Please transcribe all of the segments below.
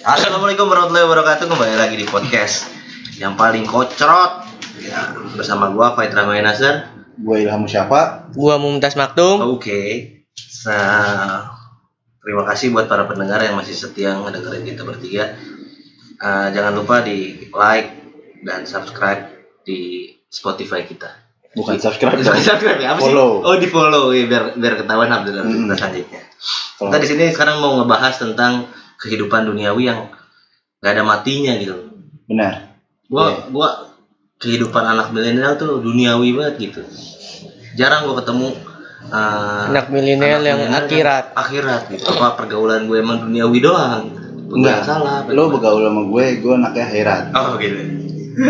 Assalamualaikum warahmatullahi wabarakatuh Kembali lagi di podcast Yang paling kocrot ya, Bersama gua Faid Ramai Nasir Gue Ilham siapa? Gua Mumtaz Maktum. Oke Nah Terima kasih buat para pendengar yang masih setia ngedengerin kita bertiga Eh, Jangan lupa di like dan subscribe di Spotify kita Bukan subscribe dong. Subscribe ya, apa sih? Follow. Oh di follow ya, biar biar ketahuan update Hmm. kita selanjutnya. Kita di sini sekarang mau ngebahas tentang kehidupan duniawi yang gak ada matinya gitu. Benar. Gua Iya. gua kehidupan anak milenial tuh duniawi banget gitu. Jarang gua ketemu uh, Anak milenial yang milenial akhirat. Akhirat gitu. Apa pergaulan gue emang duniawi doang? Enggak. salah. Lo bergaul sama gue, gue anaknya herat. Oh gitu.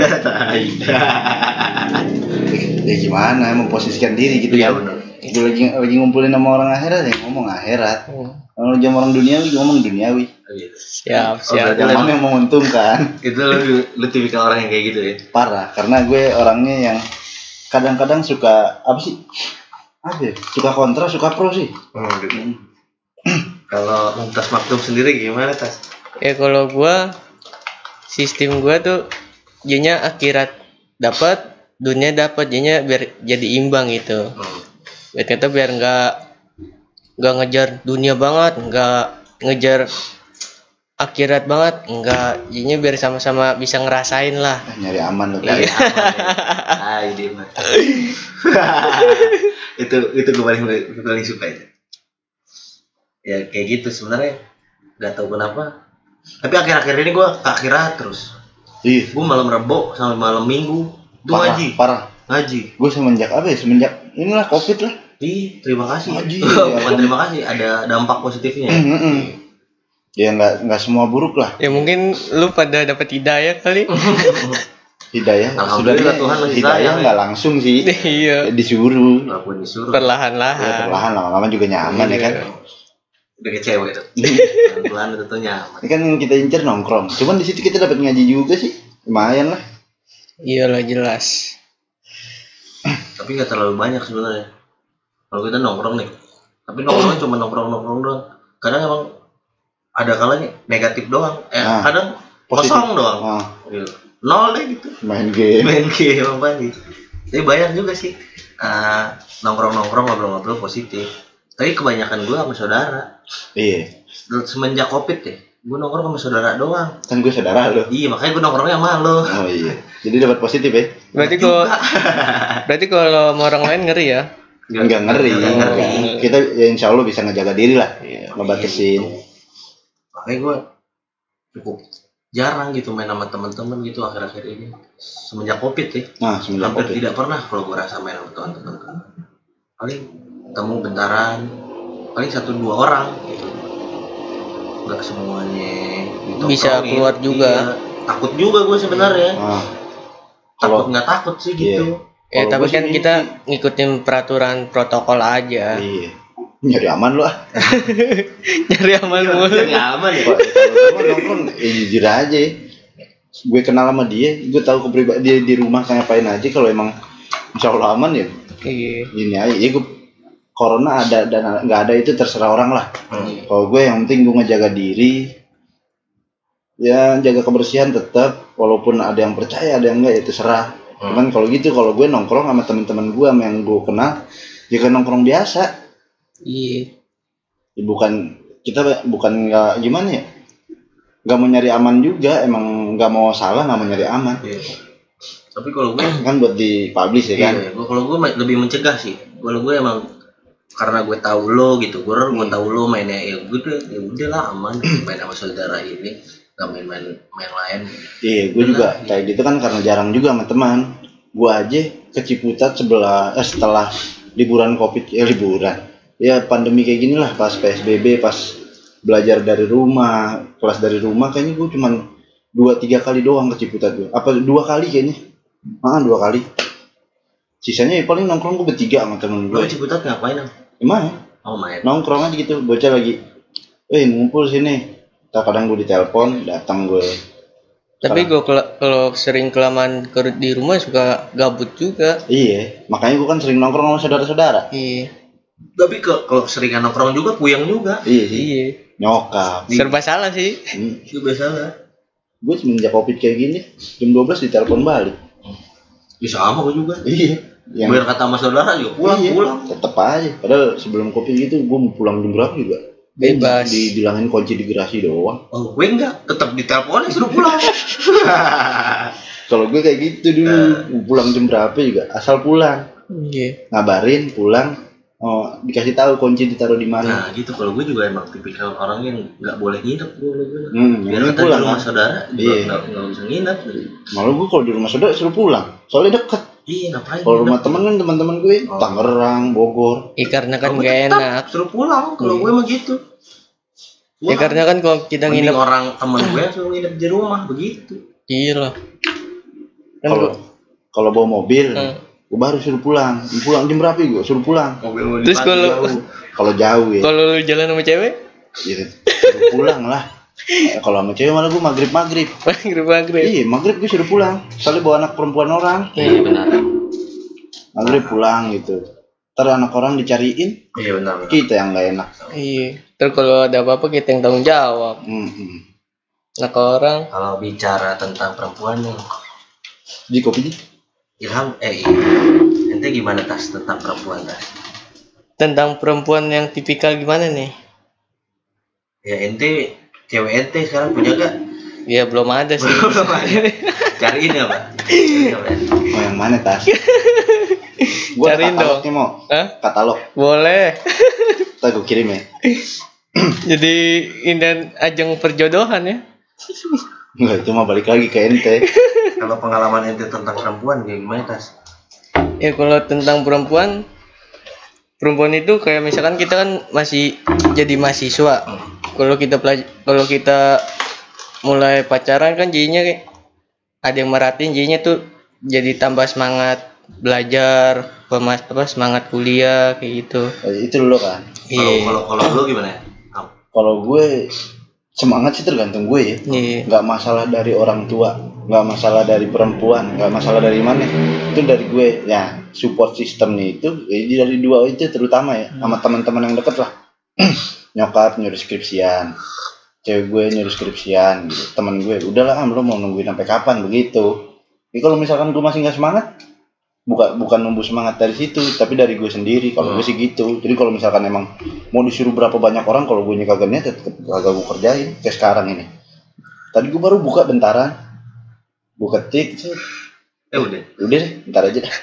Ya gimana? Memposisikan diri gitu kan. benar. Gue lagi lagi ngumpulin sama orang akhirat ya ngomong akhirat. Hmm. Kalau jam orang duniawi ngomong duniawi. Gitu. Siap, Oh, siap. berarti Yang menguntungkan? Itu lu, lu tipikal orang yang kayak gitu ya. Parah. Karena gue orangnya yang kadang-kadang suka apa sih? Apa ya? Suka kontra, suka pro sih. Oh, gitu. Kalau Mumtaz Maktum sendiri gimana Tas? Ya kalau gua sistem gua tuh jadinya akhirat dapat, dunia dapat, jadinya biar jadi imbang gitu. Hmm. Biar kata biar nggak nggak ngejar dunia banget, nggak ngejar akhirat banget, nggak jadinya biar sama-sama bisa ngerasain lah. Ah, nyari aman lo. Dari aman ya. Mah. itu itu gue paling gue paling suka itu. Ya kayak gitu sebenarnya nggak tahu kenapa. Tapi akhir-akhir ini gue akhirat terus. Iya. Gue malam rebo sampai malam minggu itu Parah, ngaji, parah. ngaji. Gue semenjak apa ya? Semenjak inilah covid lah. Ih, terima kasih. Ngaji, Bukan ya. terima kasih, ada dampak positifnya. Mm. Ya nggak nggak semua buruk lah. Ya mungkin lu pada dapat hidayah kali. Hidayah Alhamdulillah, Tuhan masih hidayah sayang, nggak langsung sih iya. disuruh Walaupun disuruh. ya, Perlahan-lahan. perlahan lama-lama juga nyaman ya kan Iya. Udah kayak cewek tuh. Pelan itu tuh nyaman. ini kan yang kita incer nongkrong cuman di situ kita dapat ngaji juga sih lumayan lah Iyalah jelas. Tapi nggak terlalu banyak sebenarnya. Kalau kita nongkrong nih, tapi nongkrong cuma nongkrong-nongkrong doang. Kadang emang ada kalanya negatif doang. Eh, Ah, kadang positif. kosong doang. ah, Gitu. Nol deh gitu. main game Main game apa nih? Tapi banyak juga sih. ah, nongkrong-nongkrong ngobrol-ngobrol positif. Tapi kebanyakan gue sama saudara. iya Semenjak covid ya, gue nongkrong sama saudara doang. kan gue saudara lo Iya makanya gue nongkrongnya sama lo. oh iya jadi dapat positif ya Berarti kalau berarti kalau sama orang lain ngeri ya. nggak ngeri Nggak ngeri. kita ya insya Allah bisa ngejaga diri lah Iya. ngebatasin makanya gue cukup jarang gitu main sama teman-teman gitu akhir-akhir ini semenjak covid ya nah semenjak hampir covid tidak pernah kalau gue rasa main sama teman-teman paling ketemu bentaran paling satu dua orang gitu nggak semuanya ditongkrongin. Bisa keluar juga. Iya. takut juga gue sebenarnya nah, takut kalau nggak takut sih Iya. gitu Ya Kalau tapi kan sih kita ngikutin peraturan protokol aja. iya nyari aman lo ah. Nyari aman mulu. jadi aman ya Kalau gua nongkrong ya jujur aja gue kenal sama dia gue tahu kepribadian dia di rumah kayak ngapain aja kalau emang insya Allah aman ya. Iya. gini aja ya gue corona ada dan nggak ada itu terserah orang lah. Hmm. kalau gue yang penting gue ngejaga diri. Ya jaga kebersihan tetap walaupun ada yang percaya ada yang enggak ya terserah. Hmm. cuman kalau gitu kalau gue nongkrong sama teman-teman gue sama yang gue kenal ya kan nongkrong biasa Iya. Ya, bukan kita bukan nggak gimana ya nggak mau nyari aman juga emang nggak mau salah nggak mau nyari aman Iya. tapi kalau gue kan buat di publish ya kan Iya, kalau gue lebih mencegah sih. Kalau gue emang karena gue tahu lo gitu, gue gue Hmm. tahu lo mainnya ya gue tuh ya udah lah aman main sama saudara ini, gak main-main main lain. iya gue juga kayak gitu kan karena jarang juga sama teman gue aja ke Ciputat sebelah eh, setelah liburan covid ya liburan ya pandemi kayak gini lah pas psbb pas belajar dari rumah kelas dari rumah kayaknya gue cuman dua tiga kali doang ke Ciputat gue apa dua kali kayaknya ah dua kali sisanya ya paling nongkrong gue bertiga sama temen gue Ciputat ngapain? Am? emang Oh main. nongkrong aja gitu bocah lagi eh ngumpul sini tak kadang gue ditelepon datang gue Tapi gue kalau sering kelamaan ke di rumah suka gabut juga. iya makanya gue kan sering nongkrong sama saudara-saudara Iya. Tapi ke kalau seringan nongkrong juga puyeng juga. Iya. Sih iya. Nyokap. Serba salah sih. Hmm. itu biasa lah gue semenjak covid kayak gini jam 12 ditelepon balik. Bisa sama gue juga. Iya. Yang biar kata sama saudara juga pulang iya, pulang. Tetep aja. Padahal sebelum covid gitu gue mau pulang jam berapa juga? Bebas. dibilangin kunci di garasi doang. Oh gue enggak. Tetap diteleponin suruh pulang. Kalau gue kayak gitu dulu. Mau pulang jam berapa juga? Asal pulang. Iya. Ngabarin pulang oh dikasih tahu kunci ditaruh di mana. Nah gitu. Kalau gue juga emang tipikal orang yang nggak boleh nginep gue kalau gue. Hmm, biar yang kata di pulang rumah kan. saudara juga Iya. nggak nggak bisa nginep. Malu gue kalau di rumah saudara suruh pulang. Soalnya deket. Iya ngapain kalau rumah temen kan teman-teman gue. Oh. Tangerang Bogor. Ya karena kan gak enak. suruh pulang. Kalau Iya. gue emang gitu. Ya karena kan kalau kita Mending nginep orang temen gue suruh nginep di rumah begitu. Iya lah kalau kalau bawa mobil. Hmm. Gue baru suruh pulang. Pulang jam berapa gue suruh pulang. Mobil mau Terus kalau- Jauh. kalau jauh ya. Kalau lu jalan sama cewek? Ya suruh pulang lah. Eh, kalau sama cewek malah gue maghrib maghrib maghrib. Maghrib iya maghrib gue suruh pulang. Soalnya bawa anak perempuan orang. Iya benar. Maghrib pulang gitu. Ntar anak orang dicariin. Iya benar benar. kita yang nggak enak. Iya. Terus kalau ada apa-apa kita yang tanggung jawab. Hmm, hmm. nah kalau orang. Kalau bicara tentang perempuan nih di kopi. Ilham eh ente gimana tas tentang perempuan tas? Tentang perempuan yang tipikal gimana nih? Ya ente cewek ente sekarang punya gak ya belum ada sih. Ya pak Cariin ya, Pak. mau yang mana tas? Gue Cariin katalognya mau. Hah? katalog boleh. Ntar gue kirim ya. Jadi ini ajang perjodohan ya Enggak, itu mah balik lagi ke ente. Kalau pengalaman ente tentang perempuan kayak gimana tas? Ya kalau tentang perempuan perempuan itu kayak misalkan kita kan masih jadi mahasiswa. Kalau kita kalau kita mulai pacaran kan jadinya kayak ada yang merhatiin jadinya tuh jadi tambah semangat belajar pemas apa semangat kuliah kayak gitu. Itu dulu kan kalau iya kalau kalau lu gimana? Kalau gue semangat sih tergantung gue ya. Iya nggak masalah dari orang tua nggak masalah dari perempuan nggak masalah dari mana. Itu dari gue. Ya support sistemnya itu ya, dari dua itu terutama ya sama teman-teman yang deket lah. Nyokap nyuruh skripsian cewek gue nyuruh skripsian gitu teman gue udahlah am lo mau nungguin sampai kapan? Begitu. Jadi kalau misalkan gue masih nggak semangat bukan bukan nunggu semangat dari situ tapi dari gue sendiri. Kalau gue sih gitu. Jadi kalau misalkan emang mau disuruh berapa banyak orang kalau gue kagak niat tetep kagak gue kerjain. Kayak sekarang ini. Tadi gue baru buka bentaran. Gue ketik set. eh udah. Udah deh bentar aja dah.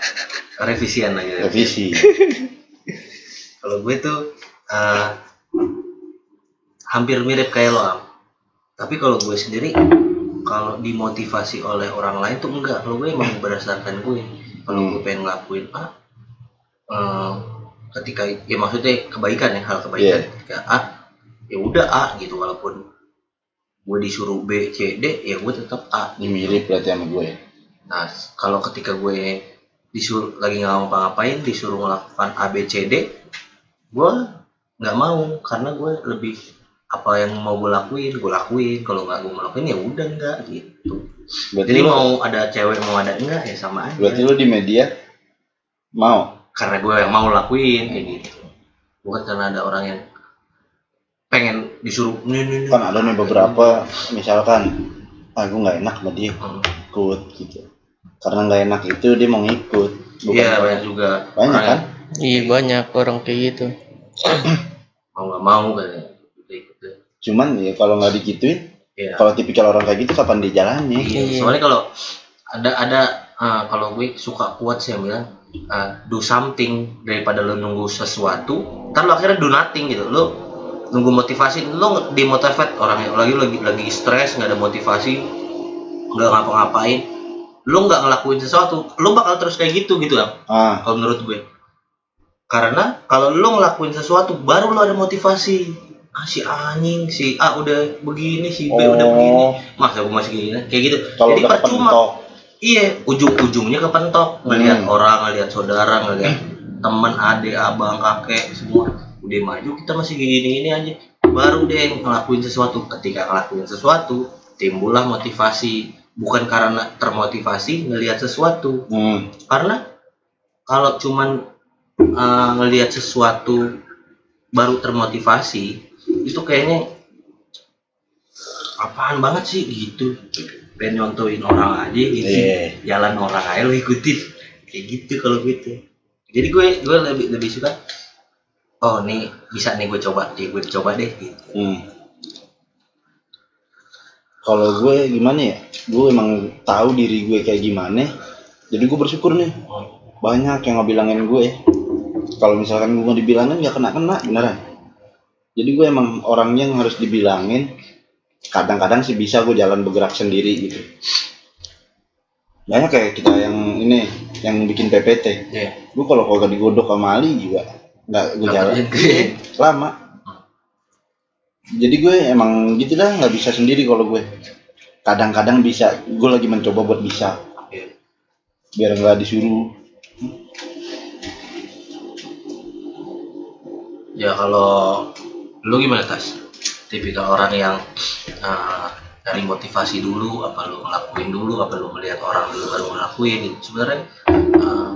revisian lagi revisi. Kalau gue tuh eh, hampir mirip kayak lo am. Tapi kalau gue sendiri kalau dimotivasi oleh orang lain tuh enggak. Kalau gue emang berdasarkan gue. Kalau Hmm. gue pengen ngelakuin A eh, ketika ya maksudnya kebaikan ya hal kebaikan. Iya. ketika A ya udah A gitu. Walaupun gue disuruh B C D ya gue tetap A ini mirip berarti sama gue. Nah, kalau ketika gue disuruh lagi nggak mau ngapain, disuruh melakukan A B C D, gue nggak mau. Karena gue lebih apa yang mau gue lakuin, gue lakuin. Kalau nggak gue mau lakuin ya udah enggak gitu. berarti Jadi lo mau ada cewek mau ada enggak ya sama aja. berarti lo di media mau Karena gue yang mau lakuin kayak gitu. Bukan karena ada orang yang pengen disuruh nih nih nih. kan ada nih beberapa misalkan ah gue nggak enak sama dia Hmm. ikut gitu karena nggak enak itu dia mau ngikut Iya banyak juga banyak kan iya banyak orang kayak gitu mau nggak mau kayak gitu. cuman ya kalau nggak digituin Iya. kalau tipikal orang kayak gitu kapan dijalani Iya, Iya. soalnya kalau ada ada eh, kalau gue suka kuat sih yang bilang eh, do something daripada lo nunggu sesuatu, ntar lo akhirnya do nothing gitu. Lo nunggu motivasi, lo dimotivate orang yang lagi lagi lagi stres nggak ada motivasi, nggak ngapa-ngapain, lo nggak ngelakuin sesuatu, lo bakal terus kayak gitu gitu ya. ah Kalau menurut gue, karena kalau lo ngelakuin sesuatu, baru lo ada motivasi. Ah si anjing, si A udah begini, si B udah begini, oh masa gue masih gini, kayak gitu. kalau Jadi percuma. kepentok Iya, ujung-ujungnya kepentok ngelihat Hmm. orang, ngelihat saudara, ngelihat teman, adik, abang, kakek, semua udah maju kita masih gini-gini aja. Baru deh ngelakuin sesuatu. Ketika ngelakuin sesuatu, timbullah motivasi. Bukan karena termotivasi ngelihat sesuatu. hmm. Karena kalau cuman uh, ngelihat sesuatu baru termotivasi itu kayaknya apaan banget sih gitu pengen nyontoin orang aja gitu Iya. jalan orang aja lo ikutin kayak gitu kalau gitu jadi gue gue lebih lebih suka oh nih bisa nih gue coba ya gue coba deh gitu Hmm. Kalau gue gimana ya? Gue emang tahu diri gue kayak gimana. Jadi gue bersyukur nih. Banyak yang ngebilangin gue. Kalau misalkan gue dibilangin ya kena kena beneran. Jadi gue emang orangnya yang harus dibilangin. Kadang-kadang sih bisa gue jalan bergerak sendiri gitu. Banyak kayak kita yang ini yang bikin PPT. Iya. Gue kalau kagak digodok sama Ali juga nggak gue jalan Dapetin. lama jadi gue emang gitu dah nggak bisa sendiri kalau gue kadang-kadang bisa gue lagi mencoba buat bisa Iya. biar nggak disuruh Ya kalau lu gimana tas? Tipikal orang yang uh, dari motivasi dulu, apa lu ngelakuin dulu, apa lu melihat orang dulu baru ngelakuin? Gitu. Sebenarnya uh,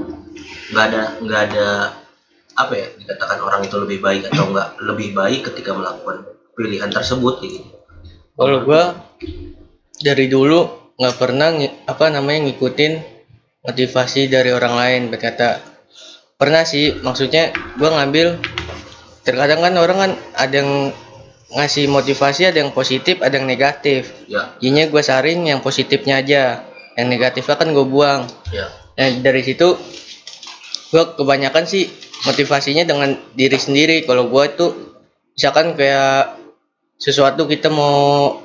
nggak ada nggak ada apa ya dikatakan orang itu lebih baik atau enggak lebih baik ketika melakukan pilihan tersebut gitu. Kalau gua dari dulu nggak pernah apa namanya ngikutin motivasi dari orang lain berkata pernah sih maksudnya gua ngambil terkadang kan orang kan ada yang ngasih motivasi ada yang positif ada yang negatif Ya, jadinya gua saring yang positifnya aja yang negatifnya kan gue buang ya, Nah, dari situ gua kebanyakan sih motivasinya dengan diri sendiri. Kalau gua itu misalkan kayak sesuatu kita mau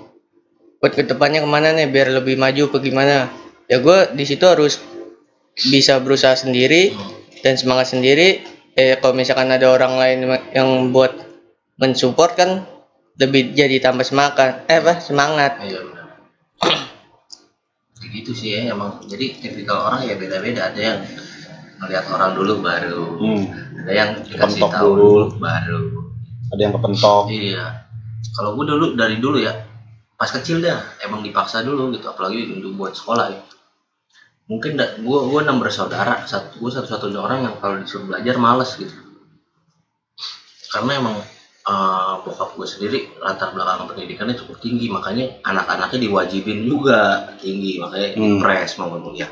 buat ke depannya ke mana nih biar lebih maju apa gimana. Ya gua di situ harus bisa berusaha sendiri dan semangat sendiri. Eh kalau misalkan ada orang lain yang buat mensupport kan lebih jadi tambah semangat. Eh apa semangat. iya benar. Gitu sih ya emang. Jadi tipikal orang ya beda-beda. Ada yang melihat orang dulu baru, hmm. ada yang dikasih Kepentok tahu dulu. dulu baru. ada yang kepentok Iya. Kalau gue dulu dari dulu ya, pas kecil dah emang dipaksa dulu gitu, apalagi untuk buat sekolah ya. Mungkin dah, gue gue enam bersaudara, satu gue satu-satunya orang yang kalau disuruh belajar males gitu. Karena emang eh, bokap gue sendiri latar belakang pendidikannya cukup tinggi, makanya anak-anaknya diwajibin juga tinggi, makanya Hmm. impres mau kuliah.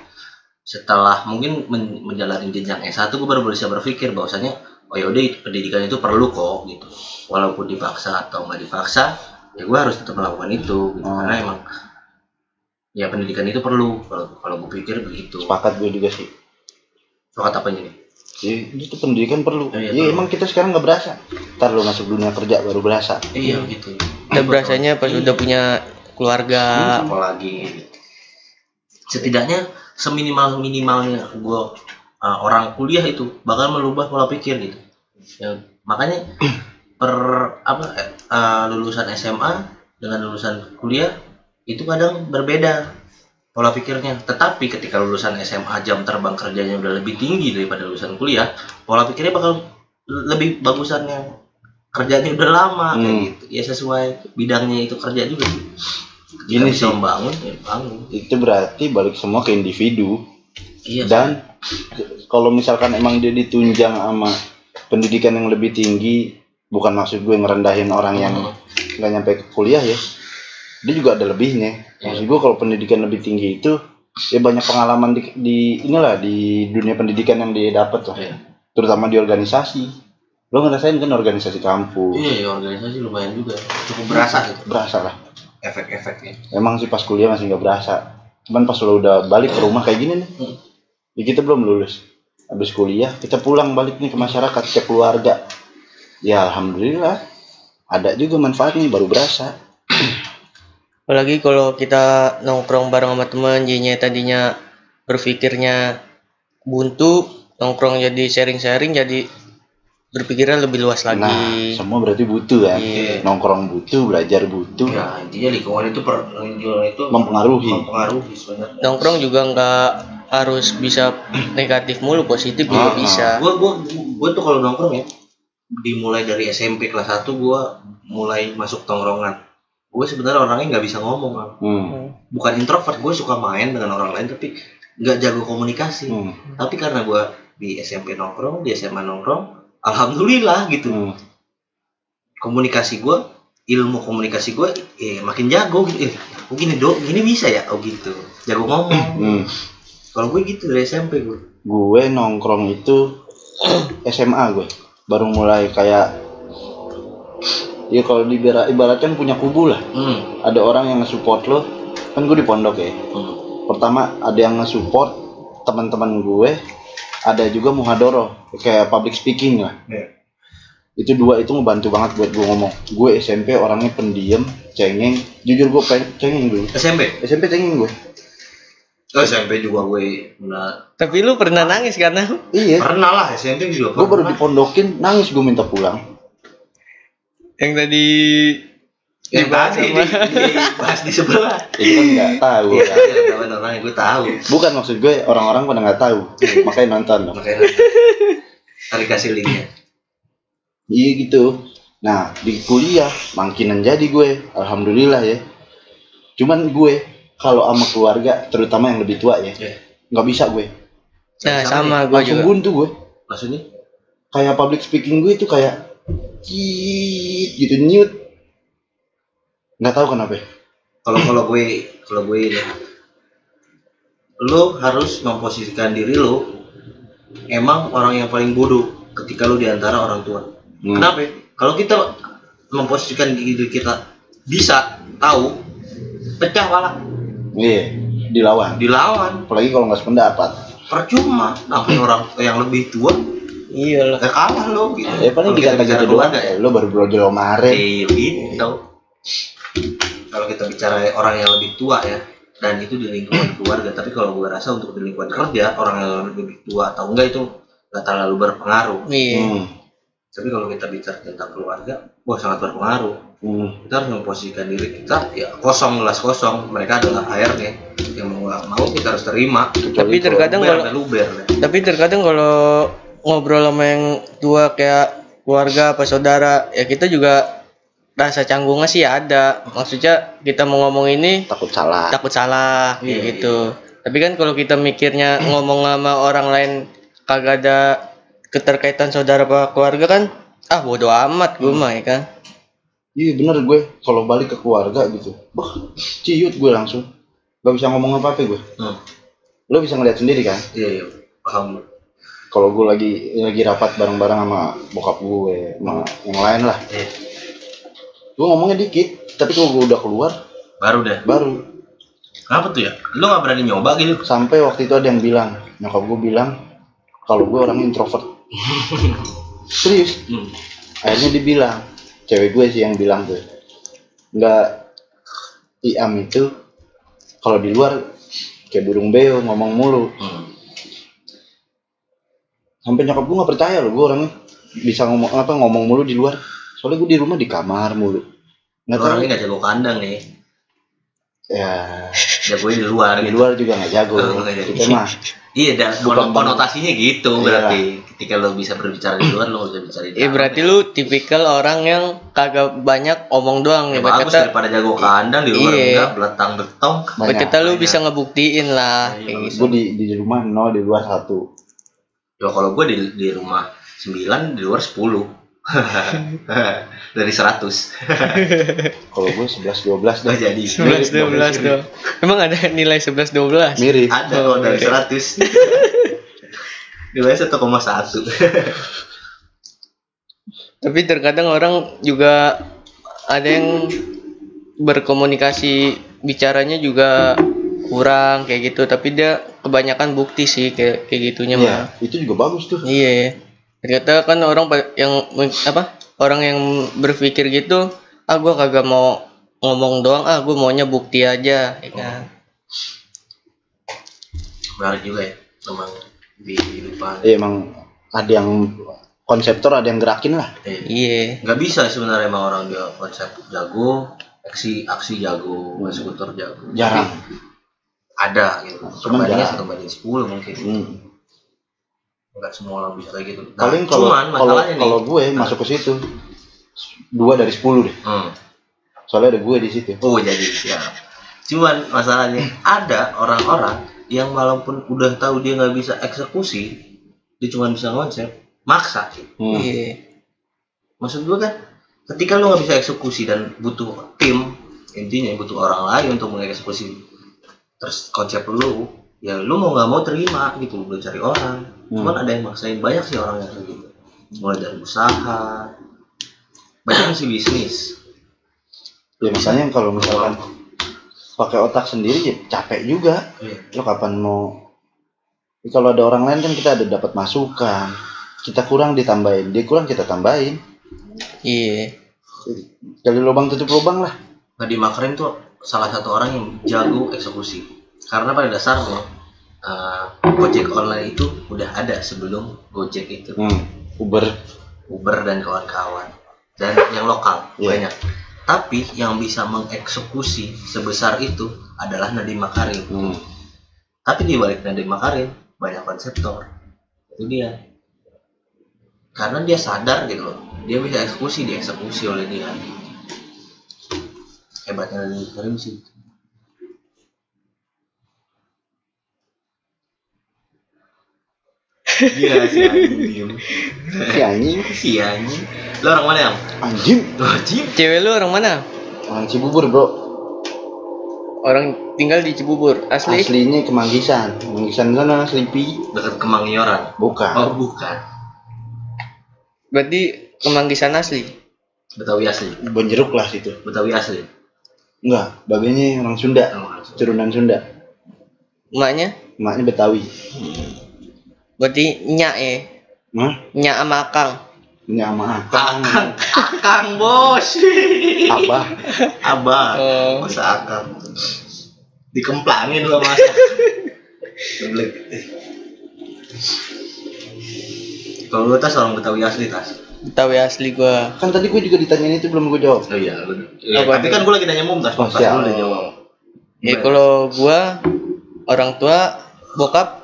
Setelah mungkin men- menjalani jenjang S1 gue baru bisa berpikir bahwasanya oh yaudah pendidikan itu perlu kok gitu walaupun dipaksa atau nggak dipaksa ya gue harus tetap melakukan itu gitu. Oh. karena emang ya pendidikan itu perlu. Kalau kalau gue pikir begitu. Sepakat gue juga sih. Sokat apa ini Jadi, itu pendidikan perlu. Iya, ya, emang kita sekarang nggak berasa. Ntar lu masuk dunia kerja baru berasa. Iya gitu. Udah berasanya pas udah punya keluarga. apalagi. Setidaknya seminimal minimalnya gue uh, orang kuliah itu bakal merubah pola pikir gitu. Ya, makanya per apa eh, uh, lulusan SMA dengan lulusan kuliah itu kadang berbeda pola pikirnya. Tetapi ketika lulusan SMA jam terbang kerjanya udah lebih tinggi daripada lulusan kuliah pola pikirnya bakal lebih bagusan yang kerjanya udah lama kayak Hmm. gitu. Ya sesuai bidangnya itu kerja juga sih. Gini bisa sih. membangun ya bangun. Itu berarti balik semua ke individu. Iya dan kalau misalkan emang dia ditunjang sama pendidikan yang lebih tinggi bukan maksud gue ngerendahin orang yang Hmm. nggak nyampe ke kuliah ya dia juga ada lebihnya. Maksud gue kalau pendidikan lebih tinggi itu ya banyak pengalaman di, di inilah di dunia pendidikan yang dia dapat lah Iya. terutama di organisasi. Lo ngerasain kan organisasi kampus. Iya, ya, organisasi lumayan juga. Cukup berasa gitu. Berasa lah. Efek-efeknya. emang sih pas kuliah masih nggak berasa. Cuman pas lo udah balik ke rumah kayak gini nih Hmm. ya kita belum lulus. Habis kuliah kita pulang balik nih ke masyarakat ke keluarga. Ya alhamdulillah. Ada juga manfaatnya baru berasa Apalagi kalau kita nongkrong bareng sama teman, jadinya tadinya berpikirnya buntu, nongkrong jadi sharing-sharing jadi berpikirnya lebih luas nah lagi. semua berarti butuh kan Iya. nongkrong butuh belajar butuh Ya, intinya lingkungan itu per lingkungan itu mempengaruhi mempengaruhi sebenarnya. Nongkrong juga nggak harus bisa negatif mulu, positif juga Ah, bisa. Gua gua gua tuh kalau nongkrong ya dimulai dari SMP kelas 1 gua mulai masuk tongkrongan. Gue sebenarnya orangnya nggak bisa ngomong. Bang. hmm. Bukan introvert, gue suka main dengan orang lain tapi nggak jago komunikasi. Hmm. Tapi karena gue di SMP nongkrong di SMA nongkrong alhamdulillah gitu Hmm. komunikasi gue ilmu komunikasi gue eh, makin jago gitu eh oh gini dok gini bisa ya oh gitu jago ngomong Hmm. kalau gue gitu dari SMP gue gue nongkrong itu SMA gue baru mulai kayak ya kalau di ibaratkan punya kubu lah. Hmm. ada orang yang nge-support lo kan gue di pondok ya. Hmm. pertama ada yang nge-support teman-teman gue ada juga muhadoro kayak public speaking lah. Iya. itu dua itu ngebantu banget buat gue ngomong. Gue SMP orangnya pendiam cengeng. Jujur gue pengen cengeng dulu. SMP SMP cengeng gue oh, SMP juga gue pernah. Tapi lu pernah nangis karena iya. Pernah lah SMP juga gue baru pernah. dipondokin nangis gue minta pulang yang tadi yang dibahas tadi sama- di, dibahas di sebelah. Itu kan nggak tahu. Iya, iya, teman orang gue tahu. bukan maksud gue orang-orang pada nggak tahu. Makanya nonton. Dong Makanya tarik kasih linknya. iya gitu. Nah di kuliah makinan jadi gue. Alhamdulillah ya. Cuman gue kalau sama keluarga terutama yang lebih tua ya Iya. nggak bisa gue. Nah, sama gue langsung juga. buntu gue. Maksudnya? kayak public speaking gue itu kayak Ciit, gitu nyut. Nggak tahu kenapa. Kalau kalau gue kalau gue ini lo harus memposisikan diri lo emang orang yang paling bodoh ketika lo di antara orang tua. Hmm. Kenapa? Kalau kita memposisikan diri kita bisa tahu pecah pala iya dilawan. Dilawan. Apalagi kalau nggak sependapat. Percuma namanya orang yang lebih tua Iya lah. gak kalah lo gitu. ya paling gitu doang keluarga ya. lo baru brojol kemarin Iya gitu. Kalau kita bicara orang yang lebih tua ya, dan itu di lingkungan keluarga. Tapi kalau gue rasa untuk di lingkungan kerja, orang yang lebih tua atau enggak itu nggak terlalu berpengaruh. Iya. hmm. Tapi kalau kita bicara tentang keluarga, wah sangat berpengaruh. Hmm. Kita harus memposisikan diri kita ya kosong gelas kosong. Mereka adalah airnya yang mau mau kita harus terima. Tapi kalau- terkadang Luber kalau luber. tapi terkadang kalau ngobrol sama yang tua kayak keluarga apa saudara ya kita juga rasa canggungnya sih ada maksudnya kita mau ngomong ini takut salah takut salah kayak Iya, gitu tapi kan kalau kita mikirnya ngomong sama orang lain kagak ada keterkaitan saudara apa keluarga kan ah bodo amat gue mah ya kan Iya bener gue kalau balik ke keluarga gitu, bah ciut gue langsung, gak bisa ngomong apa apa gue. Hmm. Lo bisa ngeliat sendiri kan? Iya, iya. Paham. Kalau gue lagi lagi rapat bareng-bareng sama bokap gue, sama yang lain lah, Iya. gue ngomongnya dikit, tapi kalau gue udah keluar Baru deh. baru Kenapa tuh ya? Lu nggak berani nyoba gitu? sampai waktu itu ada yang bilang, nyokap gue bilang kalau gue orang introvert. Serius, Hmm. akhirnya dibilang, cewek gue sih yang bilang tuh, nggak Iam itu kalau di luar kayak burung beo ngomong mulu Hmm. Sampai nyokap gue nggak percaya loh gue orangnya bisa ngomong apa ngomong mulu di luar soalnya gue di rumah di kamar mulu nggak tahu Orangnya nggak jago kandang nih. ya Jagonya di luar di gitu. luar juga nggak jago Oh, jago. kita mah Iya, dan Bukan kon- konotasinya gitu Iya. berarti. Ketika lo bisa berbicara di luar, lo bisa bicara di eh dalam. berarti lu tipikal orang yang kagak banyak omong doang Ya, nih bagus kata daripada jago kandang di luar Iya. enggak beletang betong. banyak kita lu banyak. bisa ngebuktiin lah Iya, kayak bagus. gitu gue di di rumah nol di luar satu Ya kalau gue di, di rumah 9 di luar 10. Dari 100. kalau gue 11 12 dah jadi. 11 12 dong. Emang ada nilai 11 12? mirip Ada kalau dari 100. Nilai 1,1. Tapi terkadang orang juga ada yang berkomunikasi bicaranya juga kurang kayak gitu. Tapi dia kebanyakan bukti sih kayak kayak gitunya Iya, mah. itu juga bagus tuh. Iya. Ternyata kan orang yang apa orang yang berpikir gitu ah gua kagak mau ngomong doang ah gua maunya bukti aja ya kan. Menarik juga ya. Memang di kehidupan. Iya, emang ada yang konseptor ada yang gerakin lah. Eh, iya. Nggak bisa sebenarnya emang orang dia konsep jago aksi aksi jago eksekutor jago. Jarang. Tapi ada gitu Cuman perbandingan jarang. satu banding sepuluh mungkin Hmm. nggak semua orang bisa kayak gitu nah, paling kalau cuman kalau masalahnya nih kalau gue masuk ke situ dua dari sepuluh deh hmm. soalnya ada gue di situ oh jadi siap cuman masalahnya ada orang-orang yang walaupun udah tahu dia nggak bisa eksekusi dia cuma bisa konsep maksa Hmm. Iya. maksud gua kan ketika lu nggak bisa eksekusi dan butuh tim intinya butuh orang lain untuk mengeksekusi terus konsep lu ya lu mau nggak mau terima gitu lu cari orang cuman ada yang maksain banyak sih orang yang kayak gitu mulai dari usaha banyak sih bisnis Ya makanya kalau misalkan pakai otak sendiri ya capek juga. Iya. Lo kapan mau Ya, kalau ada orang lain kan kita ada dapat masukan. Kita kurang ditambahin, dia kurang kita tambahin. Iya. Kali lubang tutup lubang lah. Nadiem Makarim tuh salah satu orang yang jago eksekusi karena pada dasarnya eh, Gojek online itu udah ada sebelum Gojek itu. Hmm. Uber. Uber dan kawan-kawan. Dan yang lokal Iya. banyak. Tapi yang bisa mengeksekusi sebesar itu adalah Nadiem Makarim. Hmm. tapi di balik Nadiem Makarim banyak konseptor. Itu dia. Karena dia sadar gitu loh. Dia bisa eksekusi dieksekusi oleh dia. Hebatnya Nadiem Makarim sih Iya si anjing diem Si anjing, Si anjing Lo orang mana yang? anjing. Wajib Cewek lu orang mana? Orang Cibubur, Bro. Orang tinggal di Cibubur. Asli? Aslinya Kemanggisan. Kemanggisan sana Sleepy. Dekat Kemangioran Bukan. Oh bukan Berarti kemanggisan asli. Betawi asli Bonjeruk lah situ. Betawi asli Enggak, babenya orang Sunda. Oh. Turunan Sunda. Emaknya? Emaknya Betawi. Berarti nyak ya. Hah? Nyak sama akang. Ini sama Akang. Akang Akang bos Abah. Abah Oh. Masa akang Dikemplangin lo masa Geblek. Kalau lu tas orang Betawi asli tas Betawi asli gua. Kan tadi gue juga ditanyain itu belum gue jawab. Oh iya, lu- iya, Apa tapi kan gue lagi nanya Mumtaz, Oh, Mumtaz siap. lu udah jawab. Ya kalau gua orang tua bokap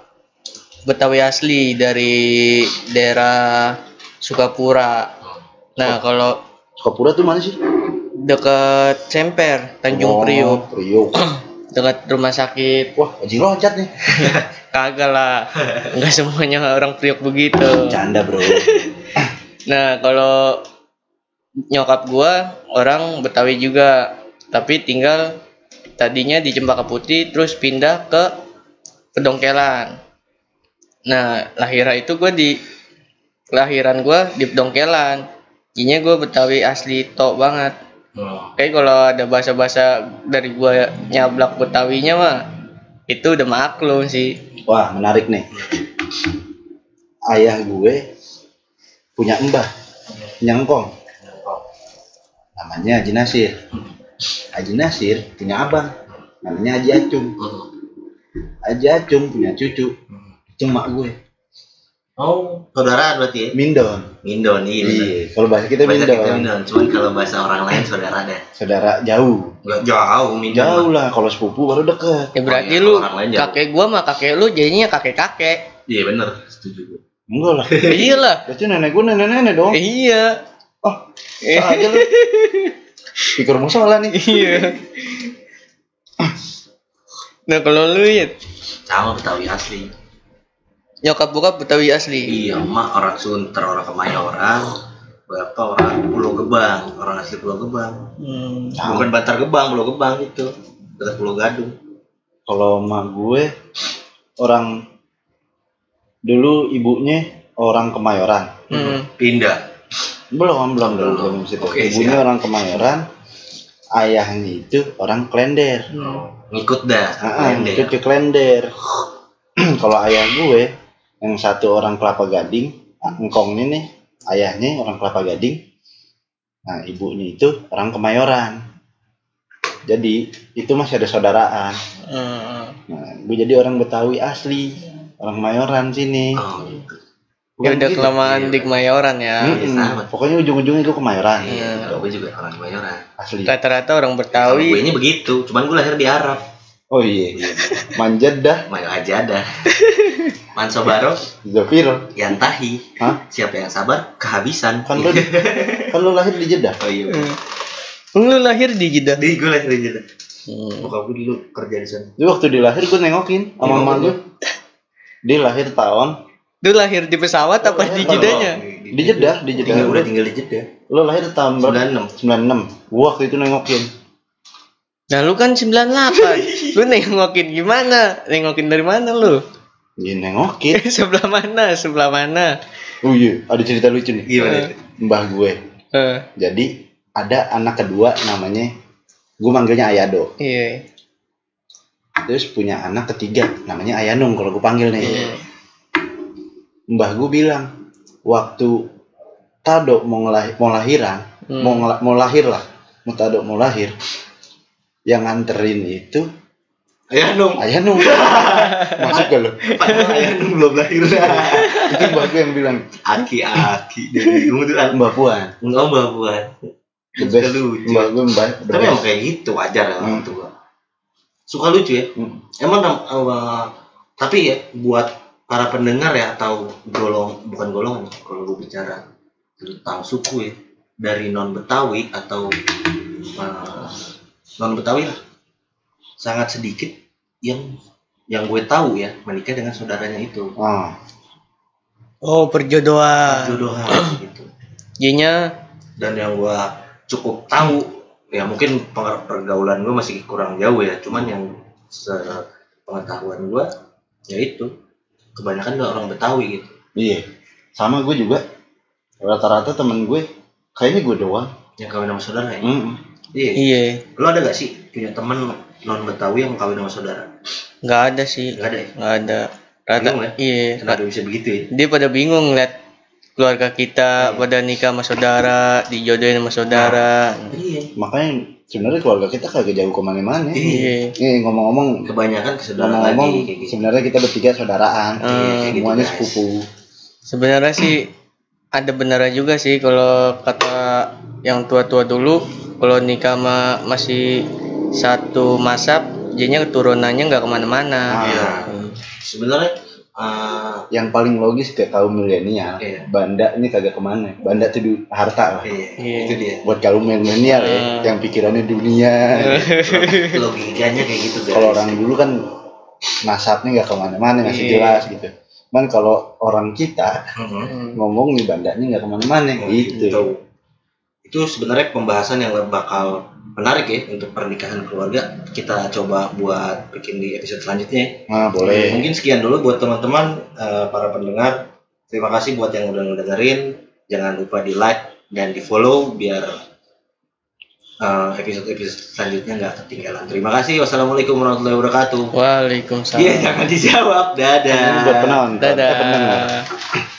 Betawi asli dari daerah Sukapura. Nah, kalau Sukapura tuh mana sih? dekat Semper, Tanjung Oh, Priok, Priok. dekat rumah sakit. Wah, anjing loncat nih. Kagak lah. Enggak semuanya orang Priok begitu. Canda, Bro. Nah, kalau nyokap gua orang Betawi juga, tapi tinggal tadinya di Cempaka Putih terus pindah ke Pedongkelan. Nah, lahiran itu gua di kelahiran gua di Pedongkelan. Jadinya gua Betawi asli tok banget. Hmm. Kayak kalau ada bahasa-bahasa dari gua nyablak Betawinya mah itu udah maklum sih. Wah, menarik nih. Ayah gue punya mbah nyangkong. Namanya Haji Nasir. Haji Nasir punya abang. Namanya Haji Acung. Hmm. Haji Acung punya cucu. Cuma gue. Oh, saudara berarti ya? Mindon. Mindon, iya. Iya, kalau bahasa kita Bahasa Mindon. kita Mindon, cuman kalau bahasa orang lain saudara deh. Saudara jauh. Gak jauh, Mindon. Jauh lah, kalau sepupu baru deket. Ya berarti lu orang lain jauh. kakek gua mah kakek lu jadinya kakek-kakek. Iya bener, setuju gue. Enggak lah. iya lah. Berarti nenek gue nenek-nenek dong. Iya. Oh, aja lu. Pikir musola nih. Iya. nah kalau lu ya Sama Betawi asli. Nyokap bokap Betawi asli. Iya, emak orang Sunter, orang Kemayoran. Bapak orang Pulau Gebang, orang asli Pulau Gebang. Hmm. Bukan Bantar Gebang, Pulau Gebang itu. Dekat Pulau Gadung. Kalau emak gue orang dulu ibunya orang Kemayoran. Hmm. Pindah. Belum, belum, belum, Belum. belum situ. Oke, ibunya siap. orang Kemayoran, ayahnya itu orang Klender. Ngikut dah. Ah, Pendek. ikut ke Klender. Kalau ayah gue yang satu orang Kelapa Gading, ah, engkong ini nih, ayahnya orang Kelapa Gading. Nah, ibunya itu orang Kemayoran. Jadi itu masih ada saudaraan. Hmm. Nah, gue jadi orang Betawi asli, orang Kemayoran sini. Oh, gitu. Ya udah gitu. kelamaan Iya. di Kemayoran ya. Iya, sama. Pokoknya ujung-ujungnya gue Kemayoran. Iya, gue juga orang Kemayoran. Asli. Rata-rata orang Gue Betawi. ini begitu, cuman gue lahir di Arab. Oh iya. Manjat dah. Mayo aja ada. Mansobaro, Zafir. Yantahi. Hah? Siapa yang sabar, kehabisan. Kan lu kan lu lahir di Jeddah. Oh iya. Lu lahir di Jeddah. Di gue lahir di Jeddah. Hmm. Bokap gue dulu kerja di sana. Jadi waktu dia lahir gue nengokin sama ya? gue. Dia lahir tahun Lu lahir di pesawat apa di lahir jedanya? Di Jeddah, di Jeddah. Tinggal, udah tinggal di Jeddah. Lo lahir tahun berapa? 96. 96. Gua waktu itu nengokin. Nah lu kan 98 Lu nengokin gimana? Nengokin dari mana lu? Ya nengokin. sebelah mana? Sebelah mana? Oh iya, ada cerita lucu nih. Gimana? itu? Mbah gue. Eh, Jadi ada anak kedua namanya gue manggilnya Ayado. iya. Terus punya anak ketiga namanya Ayanung kalau gue panggil nih. Iya. Mbah gue bilang waktu Tado mau ngelahir, mau lahiran, Hmm. mau ngela- mau lahir lah, mau Tado mau lahir, yang nganterin itu Ayah dong. Ayanung. Masuk gak lo? Padahal ayah dong belum lahir. Itu mbah gue yang bilang Aki-aki dari kamu tuh. Mbah Puan. Enggak mbak buat. The best. lucu. Mbah gue the Tapi emang kayak gitu wajar orang Hmm. tua. Suka lucu ya. Hmm. Emang eh, tapi ya buat para pendengar ya atau golong bukan golongan kalau gue bicara tentang suku ya dari non Betawi atau non Betawi lah sangat sedikit yang yang gue tahu ya menikah dengan saudaranya itu. Ah, Oh perjodohan. Jodohan gitu. Jadinya dan yang gua cukup tahu ya mungkin pergaulan gua masih kurang jauh ya cuman yang sepengetahuan gua ya itu. Kebanyakan gak orang Betawi gitu. Iya. Sama gue juga. Rata-rata temen gue kayaknya gue doang. yang kawin sama saudara ya? Mm-mm. iya. Iya. Lo ada gak sih punya temen non Betawi yang kawin sama saudara? Nggak ada sih. Nggak ada ya? Nggak ada. Rata Bingung ya? Iya kenapa bisa begitu ya? Dia pada bingung lihat keluarga kita pada nikah sama saudara dijodohin sama saudara. Iya. Makanya sebenarnya keluarga kita kagak jauh ke mana-mana. Iya. Nih ngomong-ngomong, kebanyakan ke saudara ngomong-ngomong lagi gitu. sebenarnya kita bertiga saudaraan. Hmm, kayak gitu, Semuanya guys. sepupu. sebenarnya sih ada benarnya juga sih kalau kata yang tua-tua dulu kalau nikah sama masih satu masab jadinya keturunannya nggak ke mana-mana Iya. Hmm. sebenarnya eh, Yang paling logis ke kaum milenial, Iya. banda ini kagak ke mana. Banda itu du- harta lah. iya, Iya. itu dia Buat kaum milenial ya, Hmm. yang pikirannya dunia. logikanya kayak gitu kalau orang dulu kan nasabnya nggak ke mana-mana masih Iya. jelas gitu. Cuman kalau orang kita Mhm. Hmm. ngomong nih bandanya nggak ke mana-mana Oh, gitu. gitu. Itu sebenarnya pembahasan yang bakal menarik ya untuk pernikahan keluarga. Kita coba buat bikin di episode selanjutnya. ya. Nah boleh. Mungkin sekian dulu buat teman-teman eh, para pendengar. Terima kasih buat yang udah ngedengerin. Jangan lupa di like dan di follow biar eh, episode-episode selanjutnya nggak ketinggalan. Terima kasih. Wassalamualaikum warahmatullahi wabarakatuh. Waalaikumsalam Iya jangan dijawab. Dadah. Buat penonton. pendengar. dadah